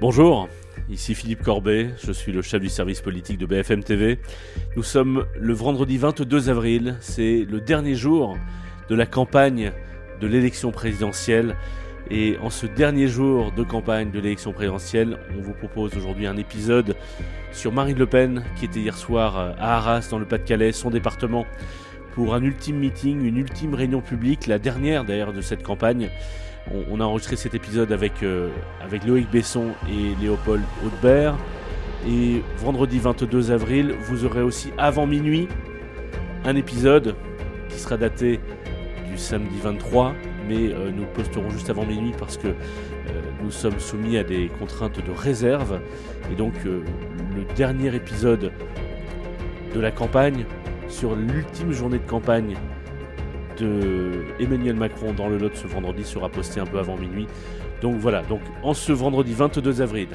Bonjour, ici Philippe Corbet, je suis le chef du service politique de BFM TV. Nous sommes le vendredi 22 avril, c'est le dernier jour de la campagne de l'élection présidentielle. Et en ce dernier jour de campagne de l'élection présidentielle, on vous propose aujourd'hui un épisode sur Marine Le Pen, qui était hier soir à Arras, dans le Pas-de-Calais, son département, pour un ultime meeting, une ultime réunion publique, la dernière d'ailleurs de cette campagne. On, a enregistré cet épisode avec, euh, Loïc Besson et Léopold Haudebert. Et vendredi 22 avril, vous aurez aussi avant minuit un épisode qui sera daté du samedi 23, mais euh, nous posterons juste avant minuit parce que euh, nous sommes soumis à des contraintes de réserve. Et donc le dernier épisode de la campagne sur l'ultime journée de campagne de Emmanuel Macron dans le lot ce vendredi sera posté un peu avant minuit. Donc voilà, donc en ce vendredi 22 avril,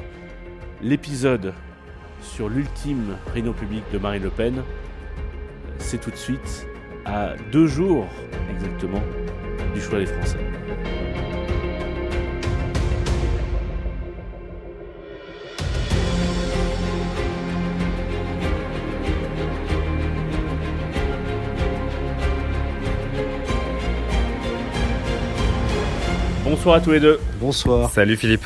l'épisode sur l'ultime réunion publique de Marine Le Pen, c'est tout de suite à deux jours exactement du choix des Français. Bonsoir à tous les deux. Bonsoir. Salut Philippe.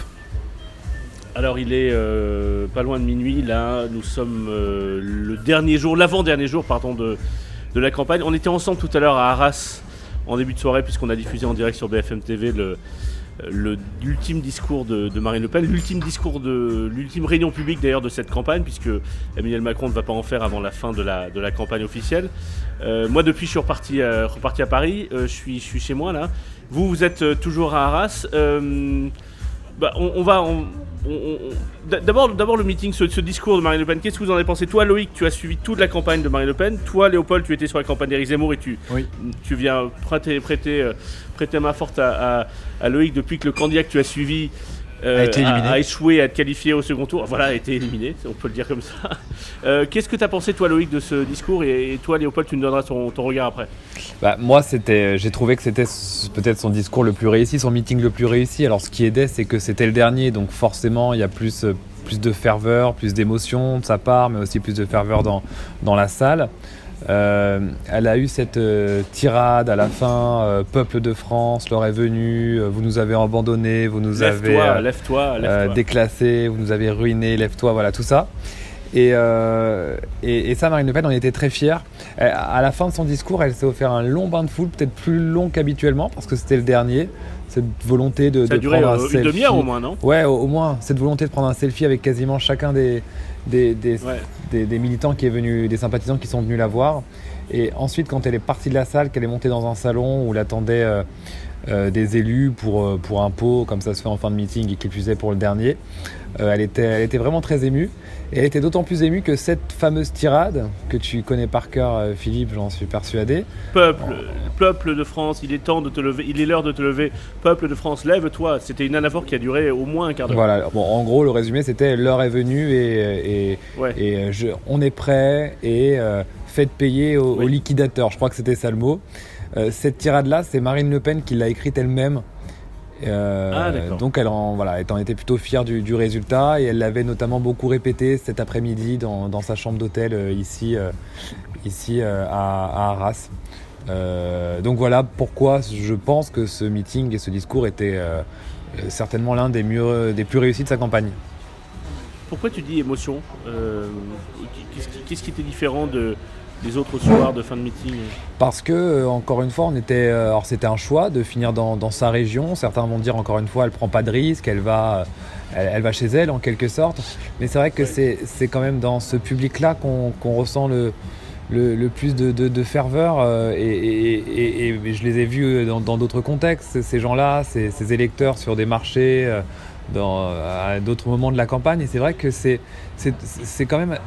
Alors il est euh, pas loin de minuit, là nous sommes euh, le dernier jour, l'avant-dernier jour pardon, de, de la campagne. On était ensemble tout à l'heure à Arras en début de soirée puisqu'on a diffusé en direct sur BFM TV le, l'ultime discours de, Marine Le Pen, l'ultime discours de l'ultime réunion publique d'ailleurs de cette campagne, puisque Emmanuel Macron ne va pas en faire avant la fin de la, de la campagne officielle. Euh, moi depuis je suis reparti, reparti à Paris, je, suis, je suis chez moi là, vous, vous êtes euh, toujours à Arras. Euh, bah, on, va. D'abord, d'abord le meeting, ce, discours de Marine Le Pen. Qu'est-ce que vous en avez pensé? Toi, Loïc, tu as suivi toute la campagne de Marine Le Pen. Toi, Léopold, tu étais sur la campagne d'Éric Zemmour et tu, tu viens prêter, prêter, euh, prêter main forte à, à, Loïc depuis que le candidat que tu as suivi euh, a, échoué à être qualifié au second tour. Voilà, a été éliminé, on peut le dire comme ça. Euh, qu'est-ce que tu as pensé, toi, Loïc, de ce discours et, toi, Léopold, tu nous donneras ton, regard après bah, Moi, c'était, j'ai trouvé que c'était peut-être son discours le plus réussi, son meeting le plus réussi. Alors, ce qui aidait, c'est que c'était le dernier, donc forcément, il y a plus, plus de ferveur, plus d'émotion de sa part, mais aussi plus de ferveur dans, dans la salle. Euh, elle a eu cette euh, tirade à la fin euh, Peuple de France, l'heure est venue, vous nous avez abandonnés, vous nous avez lève-toi, déclassés, vous nous avez ruinés, lève-toi, voilà tout ça. Et, et, ça, Marine Le Pen, on était très fiers. À la fin de son discours, elle s'est offert un long bain de foule, peut-être plus long qu'habituellement, parce que c'était le dernier. Cette volonté de, ça a duré prendre un une demi-heure au moins, non? Ouais, au, moins. Cette volonté de prendre un selfie avec quasiment chacun des, des, des, militants qui est venu, des sympathisants qui sont venus la voir. Et ensuite, quand elle est partie de la salle, qu'elle est montée dans un salon où l'attendaient euh, euh, des élus pour, euh, pour un pot, comme ça se fait en fin de meeting et qui plus est pour le dernier, elle, était, elle était vraiment très émue. Et elle était d'autant plus émue que cette fameuse tirade, que tu connais par cœur, Philippe, j'en suis persuadé. Peuple, peuple de France, il est temps de te lever, il est l'heure de te lever. Peuple de France, lève-toi. C'était une anaphore qui a duré au moins un quart d'heure. Voilà, bon, en gros, le résumé, c'était l'heure est venue et, et, et je, on est prêt et faites payer aux, liquidateurs. Je crois que c'était ça le mot. Euh, cette tirade-là, c'est Marine Le Pen qui l'a écrite elle-même. Euh, ah, donc elle en voilà, étant été plutôt fière du, résultat et elle l'avait notamment beaucoup répété cet après-midi dans, sa chambre d'hôtel euh, ici, ici à, Arras. donc voilà pourquoi je pense que ce meeting et ce discours étaient certainement l'un des, mieux, des plus réussis de sa campagne. Pourquoi tu dis émotion Qu'est-ce qui était différent de, les autres soirs de fin de meeting Parce que, euh, encore une fois, on était, euh, alors c'était un choix de finir dans, sa région. Certains vont dire, encore une fois, elle prend pas de risque, elle va, euh, elle, va chez elle en quelque sorte. Mais c'est vrai que c'est quand même dans ce public-là qu'on ressent le, le, plus de, ferveur. et, je les ai vus dans d'autres contextes, ces gens-là, ces, électeurs sur des marchés. Dans, à d'autres moments de la campagne et c'est vrai que c'est quand même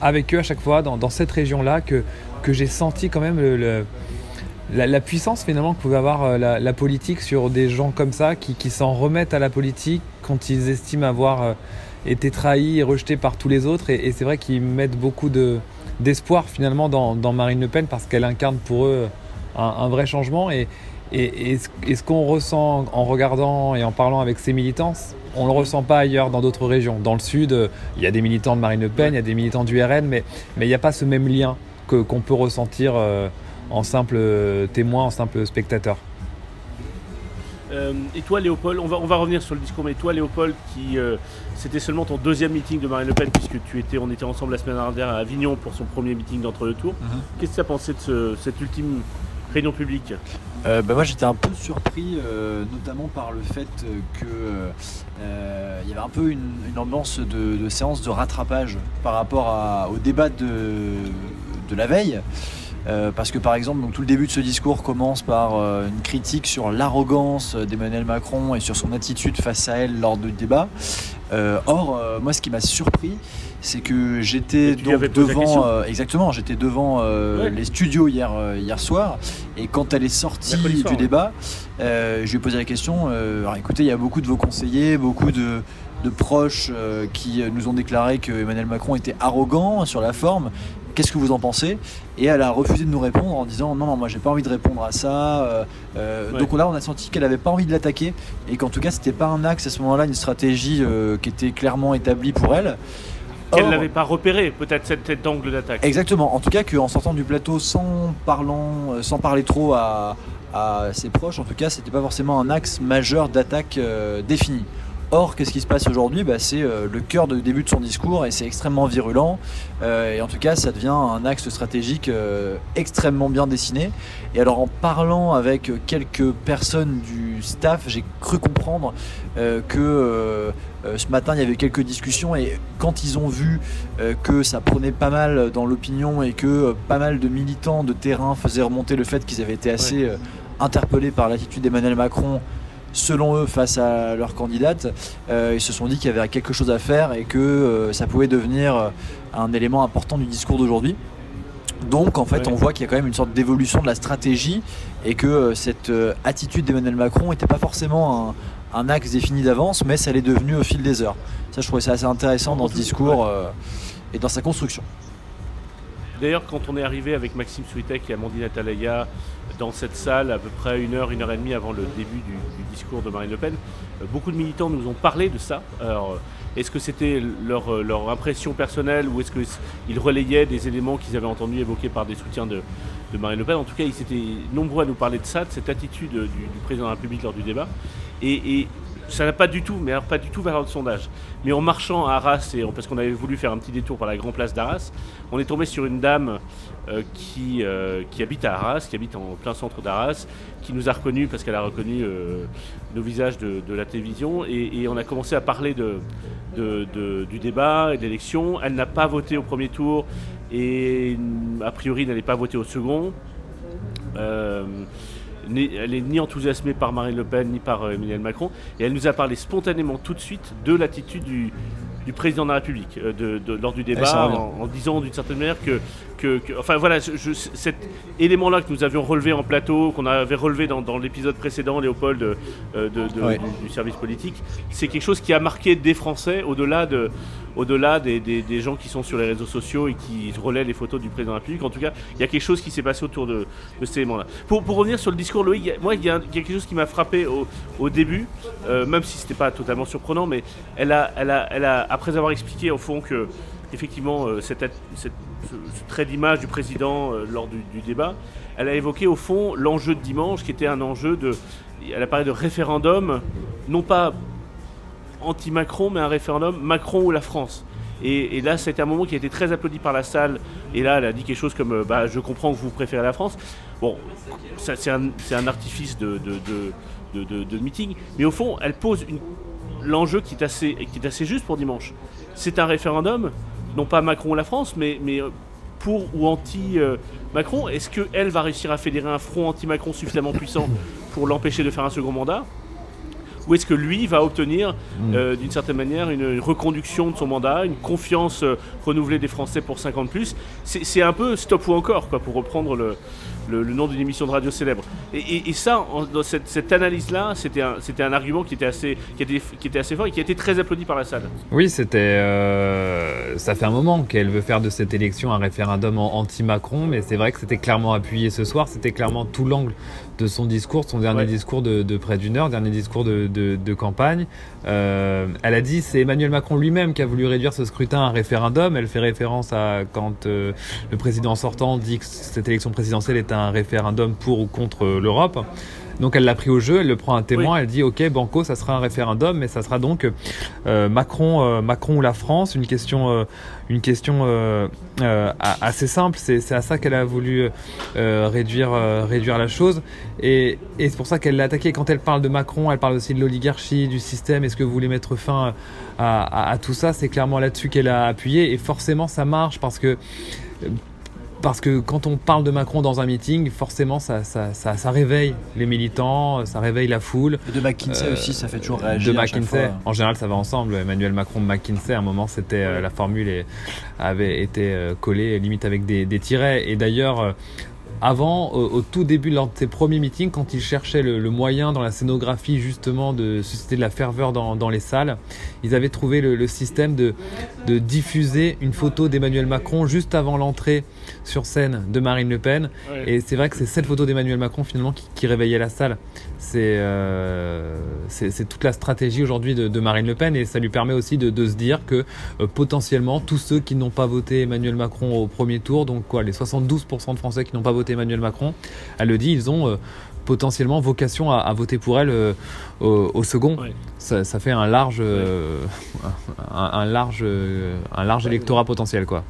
avec eux à chaque fois dans, cette région-là que, que j'ai senti quand même la, puissance finalement que pouvait avoir euh, la, politique sur des gens comme ça qui, s'en remettent à la politique quand ils estiment avoir euh, été trahis et rejetés par tous les autres. Et, c'est vrai qu'ils mettent beaucoup d'espoir finalement dans, Marine Le Pen parce qu'elle incarne pour eux un, vrai changement. Et, Et, et ce, qu'on ressent en regardant et en parlant avec ces militants, on ne le ressent pas ailleurs dans d'autres régions. Dans le sud, il y a des militants de Marine Le Pen, il y a des militants du RN, mais il n'y a pas ce même lien qu'on peut ressentir euh, en simple témoin, en simple spectateur. Euh, et toi, Léopold, on va, on va revenir sur le discours, mais toi, Léopold, qui euh, c'était seulement ton deuxième meeting de Marine Le Pen, puisque tu étais, on était ensemble la semaine dernière à Avignon pour son premier meeting d'entre-deux-tours. Mhm. Qu'est-ce que tu as pensé de cette ultime réunion publique? Euh, bah, Moi, j'étais un peu surpris, notamment par le fait qu'il il y avait un peu une, ambiance de, séance de rattrapage par rapport au débat de, de la veille. Euh, parce que par exemple, donc, tout le début de ce discours commence par euh, une critique sur l'arrogance d'Emmanuel Macron et sur son attitude face à elle lors du débat. Euh, or, moi, ce qui m'a surpris, c'est que j'étais devant, exactement, j'étais devant les studios hier, hier soir, et quand elle est sortie du débat, je lui ai posé la question. alors, écoutez, il y a beaucoup de vos conseillers, beaucoup de de proches qui nous ont déclaré que Emmanuel Macron était arrogant sur la forme qu'est-ce que vous en pensez Et elle a refusé de nous répondre en disant non, non, moi j'ai pas envie de répondre à ça. Euh, euh, donc là, on a senti qu'elle avait pas envie de l'attaquer et qu'en tout cas, c'était pas un axe à ce moment-là, une stratégie euh, qui était clairement établie pour elle. Qu'elle n'avait pas repéré, peut-être cette tête d'angle d'attaque. Exactement. En tout cas, qu'en sortant du plateau sans, parlant, sans parler trop à, ses proches, en tout cas, c'était pas forcément un axe majeur d'attaque défini. Or, qu'est-ce qui se passe aujourd'hui bah, C'est euh, le cœur de début de son discours et c'est extrêmement virulent. Euh, et en tout cas, ça devient un axe stratégique euh, extrêmement bien dessiné. Et alors, en parlant avec quelques personnes du staff, j'ai cru comprendre que ce matin, il y avait quelques discussions. Et quand ils ont vu que ça prenait pas mal dans l'opinion et que pas mal de militants de terrain faisaient remonter le fait qu'ils avaient été assez interpellés par l'attitude d'Emmanuel Macron selon eux, face à leur candidate, euh, ils se sont dit qu'il y avait quelque chose à faire et que euh, ça pouvait devenir euh, un élément important du discours d'aujourd'hui. Donc en fait, on voit qu'il y a quand même une sorte d'évolution de la stratégie et que cette attitude d'Emmanuel Macron n'était pas forcément un, axe défini d'avance, mais ça l'est devenu au fil des heures. Ça, je trouvais ça assez intéressant dans ce discours et dans sa construction. D'ailleurs, quand on est arrivé avec Maxime Switek et Amandine Atalaya dans cette salle à peu près une heure, une heure et demie avant le début du, discours de Marine Le Pen, euh, beaucoup de militants nous ont parlé de ça. Alors, euh, est-ce que c'était leur, euh, leur, impression personnelle ou est-ce qu'ils relayaient des éléments qu'ils avaient entendus évoqués par des soutiens de, Marine Le Pen? En tout cas, ils étaient nombreux à nous parler de ça, de cette attitude du, président de la République lors du débat. Ça n'a pas du tout, mais pas du tout vers le sondage. Mais en marchant à Arras, et parce qu'on avait voulu faire un petit détour par la grande place d'Arras, on est tombé sur une dame euh, qui, euh, qui habite à Arras, qui habite en plein centre d'Arras, qui nous a reconnus parce qu'elle a reconnu euh, nos visages de, la télévision. Et, on a commencé à parler de, du débat et de l'élection. Elle n'a pas voté au premier tour et a priori n'allait pas voter au second elle est ni enthousiasmée par Marine Le Pen ni par euh, Emmanuel Macron, et elle nous a parlé spontanément tout de suite de l'attitude du, président de la République euh, lors du débat, en, disant d'une certaine manière que, enfin voilà, cet élément-là que nous avions relevé en plateau, qu'on avait relevé dans, l'épisode précédent, Léopold, euh, du, service politique, c'est quelque chose qui a marqué des Français au-delà de, au-delà des, gens qui sont sur les réseaux sociaux et qui relaient les photos du président de la République. En tout cas, il y a quelque chose qui s'est passé autour de, cet élément-là. Pour, revenir sur le discours, Loïc, moi, il y, a, quelque chose qui m'a frappé au, début, euh, même si ce n'était pas totalement surprenant, mais elle a, elle, a, elle a, après avoir expliqué au fond que, effectivement, euh, cette, ce, trait d'image du président euh, lors du, débat, elle a évoqué au fond l'enjeu de dimanche, qui était un enjeu de. Elle a parlé de référendum, non pas anti-Macron, mais un référendum Macron ou la France. Et, là, c'était un moment qui a été très applaudi par la salle. Et là, elle a dit quelque chose comme euh, bah, Je comprends que vous préférez la France. Bon, c'est un, artifice de, meeting. Mais au fond, elle pose l'enjeu qui est assez juste pour dimanche. C'est un référendum, non pas Macron ou la France, mais, mais euh, pour ou anti-Macron. Est-ce qu'elle va réussir à fédérer un front anti-Macron suffisamment puissant pour l'empêcher de faire un second mandat? Ou est-ce que lui va obtenir hmm. euh, d'une certaine manière une, reconduction de son mandat, une confiance euh, renouvelée des Français pour 50 plus? C'est un peu stop ou encore, quoi, pour reprendre le, le, nom d'une émission de radio célèbre. Et, ça, dans cette, analyse-là, c'était un, argument qui était, assez, qui, était, qui était assez fort et qui a été très applaudi par la salle. Oui, c'était. Euh, ça fait un moment qu'elle veut faire de cette élection un référendum anti-Macron, mais c'est vrai que c'était clairement appuyé ce soir, c'était clairement tout l'angle de son discours, son dernier Ouais. discours de, de près d'une heure, dernier discours de, de- de campagne. Euh, elle a dit c'est Emmanuel Macron lui-même qui a voulu réduire ce scrutin à un référendum. Elle fait référence à quand euh, le président sortant dit que cette élection présidentielle est un référendum pour ou contre l'Europe. Donc elle l'a pris au jeu, elle le prend à témoin, elle dit ok Banco ça sera un référendum mais ça sera donc euh, Macron, euh, Macron ou la France, une question, euh, une question euh, euh, a- assez simple, c'est à ça qu'elle a voulu euh, réduire, euh, réduire la chose. Et, et c'est pour ça qu'elle l'a attaqué. Quand elle parle de Macron, elle parle aussi de l'oligarchie, du système, est-ce que vous voulez mettre fin à, à- à tout ça? C'est clairement là-dessus qu'elle a appuyé. Et forcément ça marche parce que parce que quand on parle de Macron dans un meeting, forcément ça, ça, ça, ça réveille les militants, ça réveille la foule. Et de McKinsey Euh, aussi, ça fait toujours réagir. De McKinsey. En général, ça va ensemble. Emmanuel Macron, McKinsey, à un moment, c'était euh, la formule et- avait été euh, collée limite avec des, des tirets. Et d'ailleurs, avant, au, au tout début, lors de ses premiers meetings, quand il cherchait le, le moyen dans la scénographie justement de susciter de la ferveur dans, dans les salles, ils avaient trouvé le, le système de, de diffuser une photo d'Emmanuel Macron juste avant l'entrée sur scène de Marine Le Pen. Et c'est vrai que c'est cette photo d'Emmanuel Macron finalement qui, qui réveillait la salle. C'est euh, c'est toute la stratégie aujourd'hui de, de Marine Le Pen et ça lui permet aussi de, de se dire que euh, potentiellement tous ceux qui n'ont pas voté Emmanuel Macron au premier tour, donc quoi, les 72% de Français qui n'ont pas voté Emmanuel Macron, elle le dit, ils ont euh, potentiellement vocation à, à voter pour elle euh, au, au second. Ouais. Ça, ça fait un large, euh, un, un large, un large électorat potentiel quoi.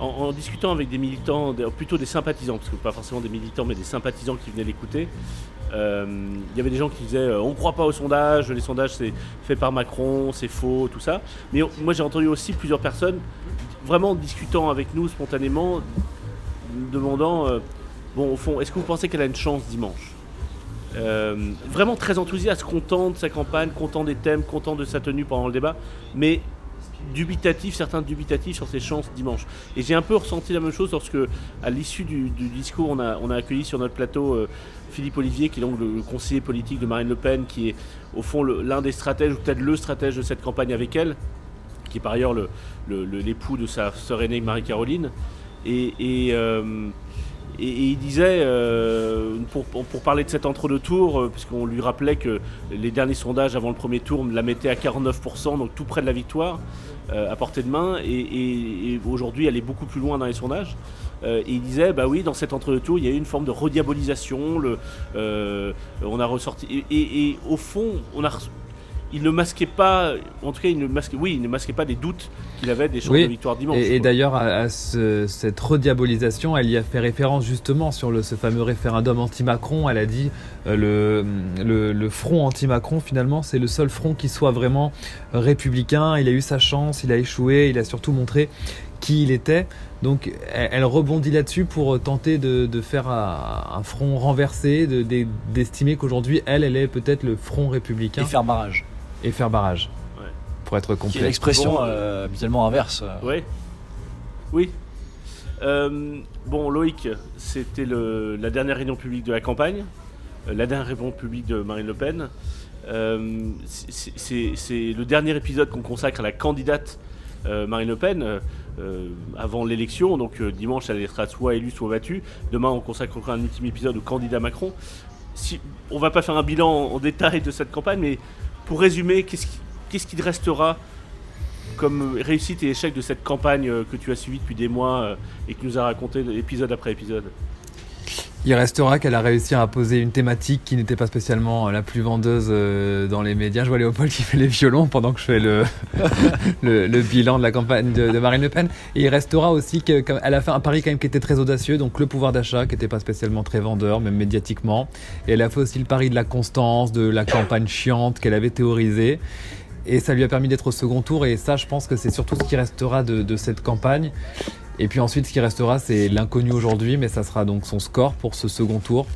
En, discutant avec des militants, plutôt des sympathisants, parce que pas forcément des militants, mais des sympathisants qui venaient l'écouter, euh, il y avait des gens qui disaient euh, on ne croit pas aux sondages, les sondages c'est fait par Macron, c'est faux, tout ça. Mais moi j'ai entendu aussi plusieurs personnes vraiment discutant avec nous spontanément, demandant euh, bon au fond, est-ce que vous pensez qu'elle a une chance dimanche? Vraiment très enthousiaste, content de sa campagne, content des thèmes, content de sa tenue pendant le débat, mais dubitatif, certains dubitatifs sur ses chances dimanche. Et j'ai un peu ressenti la même chose lorsque, à l'issue du, discours, on a, accueilli sur notre plateau euh, Philippe Olivier, qui est donc le, le conseiller politique de Marine Le Pen, qui est au fond l'un des stratèges, ou peut-être le stratège de cette campagne avec elle, qui est par ailleurs le- le- le- l'époux de sa sœur aînée Marie-Caroline. Euh, et- il disait, euh, pour, pour- parler de cet entre-deux tours, euh, puisqu'on lui rappelait que les derniers sondages avant le premier tour la mettaient à 49%, donc tout près de la victoire, euh, à portée de main, et, aujourd'hui elle est beaucoup plus loin dans les sondages. Et il disait, bah oui, dans cet entre-deux tours, il y a eu une forme de rediabolisation, on a ressorti. Et, au fond, on a, il ne masquait pas, en tout cas, il ne masquait, oui, il ne masquait pas des doutes qu'il avait des chances Oui, de victoire dimanche. Et, d'ailleurs, à, à ce- cette rediabolisation, elle y a fait référence justement sur le, ce fameux référendum anti-Macron. Elle a dit euh, le, le, le front anti-Macron, finalement, c'est le seul front qui soit vraiment républicain. Il a eu sa chance, il a échoué, il a surtout montré qui il était. Donc, elle, rebondit là-dessus pour tenter de, de faire un, un front renversé, de- de- d'estimer qu'aujourd'hui, elle, elle est peut-être le front républicain Et faire barrage. Et faire barrage. Ouais. Pour être complet. l'expression Bon, euh, habituellement inverse. Ouais. Oui. Euh, bon, Loïc, c'était la dernière réunion publique de la campagne, euh, la dernière réunion publique de Marine Le Pen. Euh, c'est- le dernier épisode qu'on consacre à la candidate euh, Marine Le Pen euh, euh, avant l'élection. Donc euh, dimanche, elle sera soit élue, soit battue. Demain, on consacrera un ultime épisode au candidat Macron. Si, on va pas faire un bilan en, en détail de cette campagne, mais pour résumer, qu'est-ce qui, te restera comme réussite et échec de cette campagne euh, que tu as suivie depuis des mois euh, et que nous a raconté épisode après épisode? Il restera qu'elle a réussi à poser une thématique qui n'était pas spécialement euh, la plus vendeuse euh, dans les médias. Je vois Léopold qui fait les violons pendant que je fais le, le, bilan de la campagne de, Marine Le Pen. Et il restera aussi qu'elle a fait un pari quand même qui était très audacieux, donc le pouvoir d'achat qui n'était pas spécialement très vendeur, même médiatiquement. Et elle a fait aussi le pari de la constance, de la campagne chiante qu'elle avait théorisée. Et ça lui a permis d'être au second tour. Et ça, je pense que c'est surtout ce qui restera de cette campagne. Et puis ensuite, ce qui restera, c'est l'inconnu aujourd'hui, mais ça sera donc son score pour ce second tour.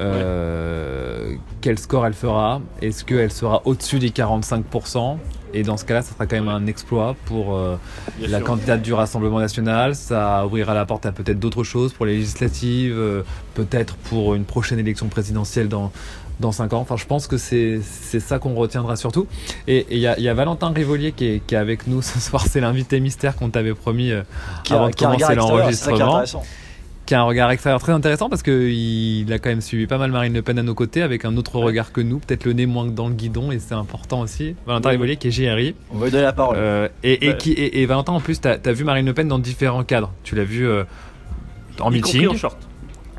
Euh, Quel score elle fera? Est-ce qu'elle sera au-dessus des 45% Et dans ce cas-là, ça sera quand même un exploit pour euh, la sûr. candidate du Rassemblement national. Ça ouvrira la porte à peut-être d'autres choses pour les législatives, euh, peut-être pour une prochaine élection présidentielle dans, dans 5 ans. Enfin, je pense que c'est c'est ça qu'on retiendra surtout. Et il y, a- il y a Valentin Rivolier qui est, qui est avec nous ce soir. C'est l'invité mystère qu'on t'avait promis euh, Qui avant a, de qui a un regard commencer l'enregistrement. intéressant. qui a un regard extérieur très intéressant parce qu'il a quand même suivi pas mal Marine Le Pen à nos côtés avec un autre regard que nous, peut-être le nez moins que dans le guidon et c'est important aussi. Valentin Oui. Rivolier qui est GRI. On va lui donner la parole. Euh, et, et qui, et, et Valentin, en plus, tu as, vu Marine Le Pen dans différents cadres. Tu l'as vu euh, en Y meeting, en short,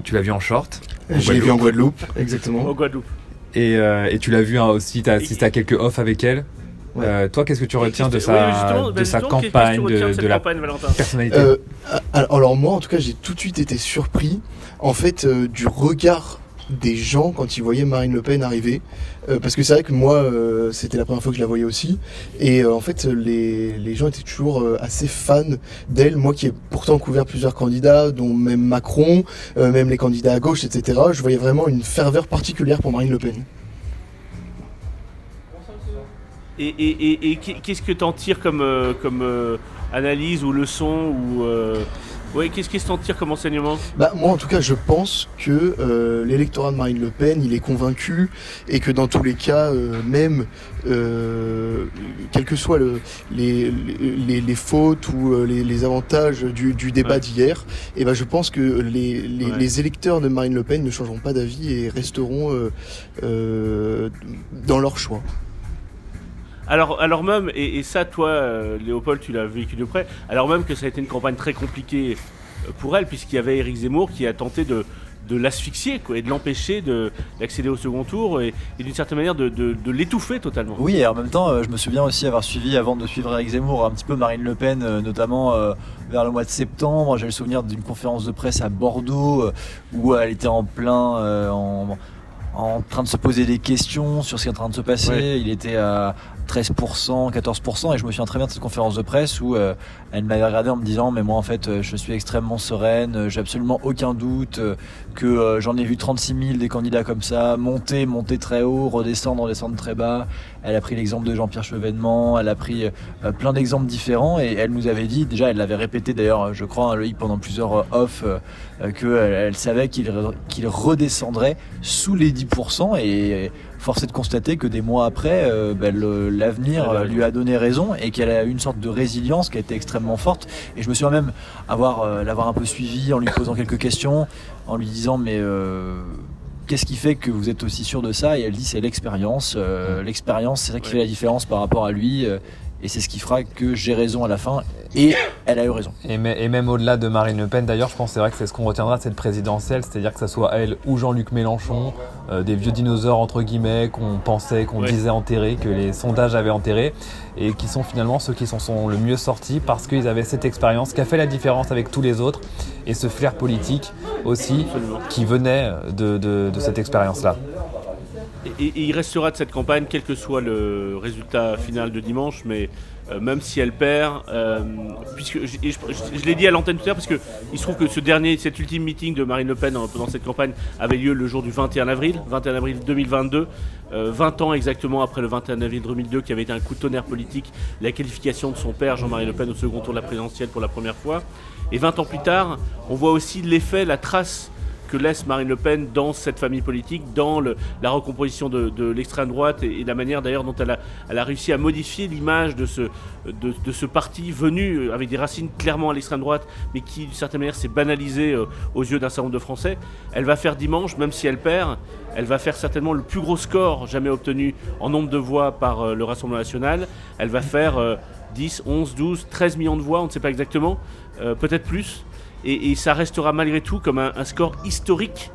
tu l'as vu en short, Je l'ai vu en Guadeloupe, exactement. au Guadeloupe. et, euh, et tu l'as vu hein, aussi, tu as assisté à quelques off avec elle. Ouais. Euh, toi, qu'est-ce que tu retiens de sa, justement, bah, de sa campagne, de, de la personnalité Euh, alors, moi, en tout cas, j'ai tout de suite été surpris, en fait, euh, du regard des gens quand ils voyaient Marine Le Pen arriver. Euh, parce que c'est vrai que moi, euh, c'était la première fois que je la voyais aussi. Et euh, en fait, les, gens étaient toujours assez fans d'elle. Moi qui ai pourtant couvert plusieurs candidats, dont même Macron, même les candidats à gauche, etc. Je voyais vraiment une ferveur particulière pour Marine Le Pen. Et, et, et, et qu'est- qu'est-ce que t'en tires comme, comme analyse ou leçon ou ouais, qu'est-ce que t'en tires comme enseignement? Bah, moi, en tout cas, je pense que euh, l'électorat de Marine Le Pen, il est convaincu et que dans tous les cas, euh, même euh, quelles que soient le, les, les, les fautes ou euh, les, les avantages du, du débat Ouais. d'hier, et ben, je pense que les, les, Ouais. les électeurs de Marine Le Pen ne changeront pas d'avis et resteront dans leur choix. Alors, alors même, et, et ça, toi, euh, Léopold, tu l'as vécu de près, alors même que ça a été une campagne très compliquée euh, pour elle, puisqu'il y avait Éric Zemmour qui a tenté de, de l'asphyxier quoi, et de l'empêcher de- d'accéder au second tour et, et d'une certaine manière de, de- de l'étouffer totalement. Oui, et en même temps, euh, je me souviens aussi avoir suivi, avant de suivre Eric Zemmour, un petit peu Marine Le Pen, notamment euh, vers le mois de septembre. J'ai le souvenir d'une conférence de presse à Bordeaux où elle était en plein, euh, en, en train de se poser des questions sur ce qui est en train de se passer. Ouais. Il était à 13%, 14%, et je me souviens très bien de cette conférence de presse où euh, elle m'avait regardé en me disant mais moi en fait euh, je suis extrêmement sereine, euh, j'ai absolument aucun doute que j'en ai vu 36 000 des candidats comme ça monter, monter très haut, redescendre, redescendre très bas. Elle a pris l'exemple de Jean-Pierre Chevènement, elle a pris euh, plein d'exemples différents et elle nous avait dit déjà elle l'avait répété d'ailleurs je crois hein, Loïc pendant plusieurs euh, off euh, euh, que elle, elle savait qu'il re- qu'il redescendrait sous les 10% et force est de constater que des mois après, euh, ben, l'avenir euh, lui a donné raison et qu'elle a eu une sorte de résilience qui a été extrêmement forte. Et je me souviens même avoir euh, l'avoir un peu suivi en lui posant quelques questions, en lui disant mais euh, qu'est-ce qui fait que vous êtes aussi sûr de ça? Et elle dit c'est l'expérience. Euh, l'expérience, c'est ça qui Ouais. fait la différence par rapport à lui. Et c'est ce qui fera que j'ai raison à la fin. Et elle a eu raison. Et, mê- et même au-delà de Marine Le Pen, d'ailleurs, je pense que c'est vrai que c'est ce qu'on retiendra de cette présidentielle, c'est-à-dire que ça soit elle ou Jean-Luc Mélenchon, euh, des vieux dinosaures entre guillemets qu'on pensait, qu'on Ouais. disait enterrés, que les sondages avaient enterrés, et qui sont finalement ceux qui s'en sont le mieux sortis parce qu'ils avaient cette expérience qui a fait la différence avec tous les autres, et ce flair politique aussi Absolument. qui venait de, de- de cette expérience-là. Il restera de cette campagne, quel que soit le résultat final de dimanche, mais euh, même si elle perd, euh, puisque je, l'ai dit à l'antenne tout à l'heure, parce que il se trouve que ce dernier, cet ultime meeting de Marine Le Pen euh, pendant cette campagne avait lieu le jour du 21 avril, 21 avril 2022, euh, 20 ans exactement après le 21 avril 2002, qui avait été un coup de tonnerre politique, la qualification de son père Jean-Marie Le Pen au second tour de la présidentielle pour la première fois. Et 20 ans plus tard, on voit aussi l'effet, la trace que laisse Marine Le Pen dans cette famille politique, dans la recomposition de, l'extrême droite et, la manière d'ailleurs dont elle a, réussi à modifier l'image de ce, parti venu euh, avec des racines clairement à l'extrême droite, mais qui d'une certaine manière s'est banalisé euh, aux yeux d'un certain nombre de Français. Elle va faire dimanche, même si elle perd, elle va faire certainement le plus gros score jamais obtenu en nombre de voix par euh, le Rassemblement national. Elle va faire euh, 10, 11, 12, 13 millions de voix, on ne sait pas exactement, peut-être plus et, et ça restera malgré tout comme un, un score historique,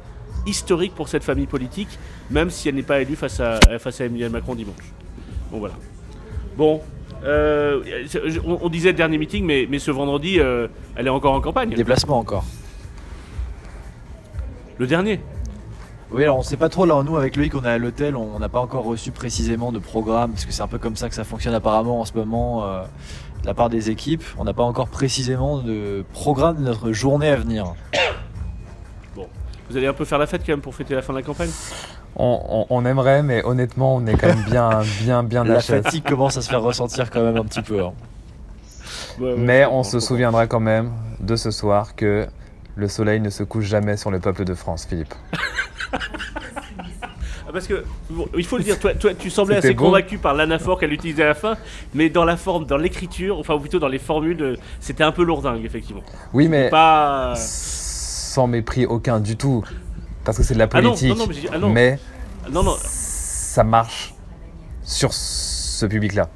historique pour cette famille politique, même si elle n'est pas élue face à, face à Emmanuel Macron dimanche. Bon voilà. Bon, euh, on, on disait dernier meeting, mais, mais ce vendredi, euh, elle est encore en campagne. Déplacement encore. Le dernier. Oui, alors on sait pas trop là, nous avec Loïc on est à l'hôtel, on n'a pas encore reçu précisément de programme, parce que c'est un peu comme ça que ça fonctionne apparemment en ce moment euh, de la part des équipes. On n'a pas encore précisément de programme de notre journée à venir. Vous allez un peu faire la fête quand même pour fêter la fin de la campagne? On, on- on aimerait, mais honnêtement, on est quand même bien, bien, bien La HS. fatigue commence à se faire ressentir quand même un petit peu. hein. Ouais, ouais, Mais on se souviendra quand même de ce soir que le soleil ne se couche jamais sur le peuple de France, Philippe. Ah, Parce que, bon, il faut le dire, toi, toi tu semblais assez beau. convaincu par l'anaphore qu'elle utilisait à la fin, mais dans la forme, dans l'écriture, enfin ou plutôt dans les formules, c'était un peu lourdingue, effectivement. Oui, mais Pas. sans mépris aucun du tout, parce que c'est de la Ah non, politique. non, non, mais dit- ah non. mais Non, non, ça marche sur ce public-là.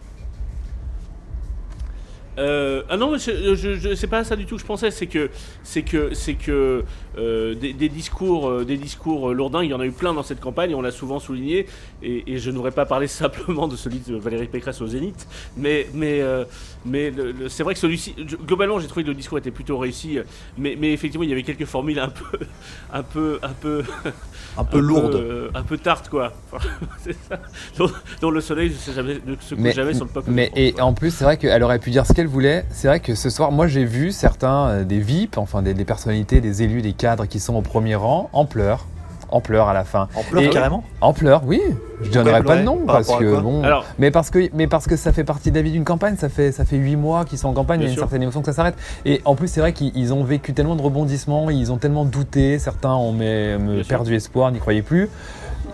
Euh, ah non, je, je- je- c'est pas ça du tout que je pensais. C'est que, c'est que, c'est que euh, des, des discours, euh, des discours lourdins, il y en a eu plein dans cette campagne. et On l'a souvent souligné, et, et je n'aurais pas parlé simplement de celui de Valérie Pécresse au Zénith, mais, mais, euh, mais c'est vrai que celui-ci, globalement, j'ai trouvé que le discours était plutôt réussi. Mais, mais effectivement, il y avait quelques formules un peu, un peu, un peu, Un peu lourde. euh, un peu tarte, quoi. Enfin, c'est ça. Dont, dont le soleil ne, se couche jamais sur le peuple. mais France, et quoi. en plus, c'est vrai qu'elle aurait pu dire ce qu'elle voulait. C'est vrai que ce soir, moi, j'ai vu certains euh, des VIP, enfin des, des personnalités, des élus, des cadres qui sont au premier rang, en pleurs, en pleurs à la fin. En pleurs Et- carrément. En pleurs, oui. Je Pourquoi donnerai pas de nom Par parce que bon. Alors, Mais parce que, mais parce que ça fait partie de la vie d'une campagne, ça fait, ça fait 8 mois qu'ils sont en campagne, il y a une sûr. certaine émotion que ça s'arrête. Et en plus, c'est vrai qu'ils ils ont vécu tellement de rebondissements, ils ont tellement douté, certains ont mais, sûr. perdu espoir, n'y croyaient plus.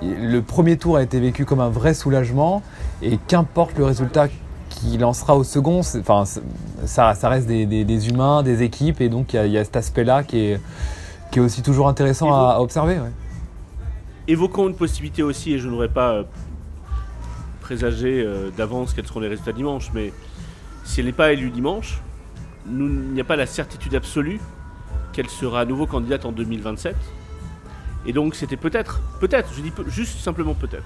Le premier tour a été vécu comme un vrai soulagement, et qu'importe le résultat qu'il en sera au second, enfin, ça, ça reste des, des- des humains, des équipes, et donc il y a- il y, a cet aspect-là qui est, qui est aussi toujours intéressant à, à observer. ouais. Évoquons une possibilité aussi, et je n'aurais pas euh, présagé euh, d'avance quels seront les résultats dimanche, mais si elle n'est pas élue dimanche, il n'y a pas la certitude absolue qu'elle sera à nouveau candidate en 2027. Et donc c'était peut-être, peut-être, je dis juste simplement peut-être.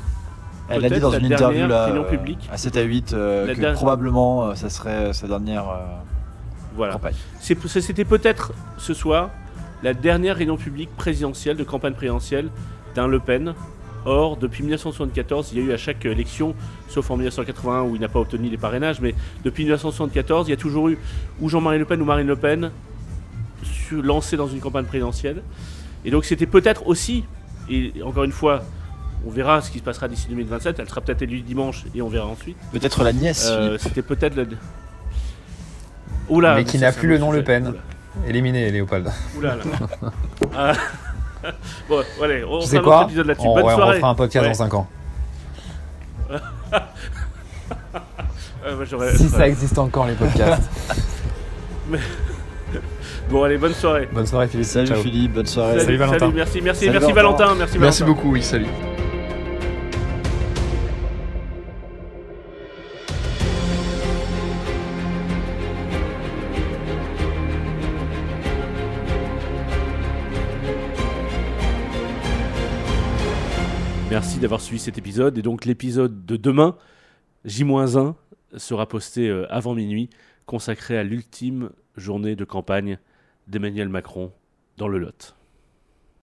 Elle a dit dans une interview là, euh, à 7 à 8 euh, que dernière- probablement euh, ça serait sa dernière euh, Voilà. campagne. C'était peut-être ce soir la dernière réunion publique présidentielle, de campagne présidentielle d'un Le Pen. Or, depuis 1974, il y a eu à chaque élection, sauf en 1981 où il n'a pas obtenu les parrainages, mais depuis 1974, il y a toujours eu ou Jean-Marie Le Pen ou Marine Le Pen lancés dans une campagne présidentielle. Et donc c'était peut-être aussi, et encore une fois, on verra ce qui se passera d'ici 2027, elle sera peut-être élue dimanche et on verra ensuite. Peut-être la nièce. Euh, c'était peut-être le... Oula, Mais qui n'a plus le nom Le. Pen. Oula. Éliminé, Léopold. Oula là. Ah. bon, allez, on fera un épisode là-dessus. on, Bonne ouais, on un podcast Ouais. dans 5 ans. Euh, bah, Si ça existe encore, les podcasts. Bon, allez, bonne soirée. Bonne soirée, Philippe. Salut Ciao. Philippe, bonne soirée. Salut, Valentin. merci, merci, Salut, merci Valentin. Valentin. Merci, Merci Valentin. beaucoup, oui, salut. Merci d'avoir suivi cet épisode. Et donc, l'épisode de demain, J-1, sera posté euh, avant minuit, consacré à l'ultime journée de campagne d'Emmanuel Macron dans le Lot.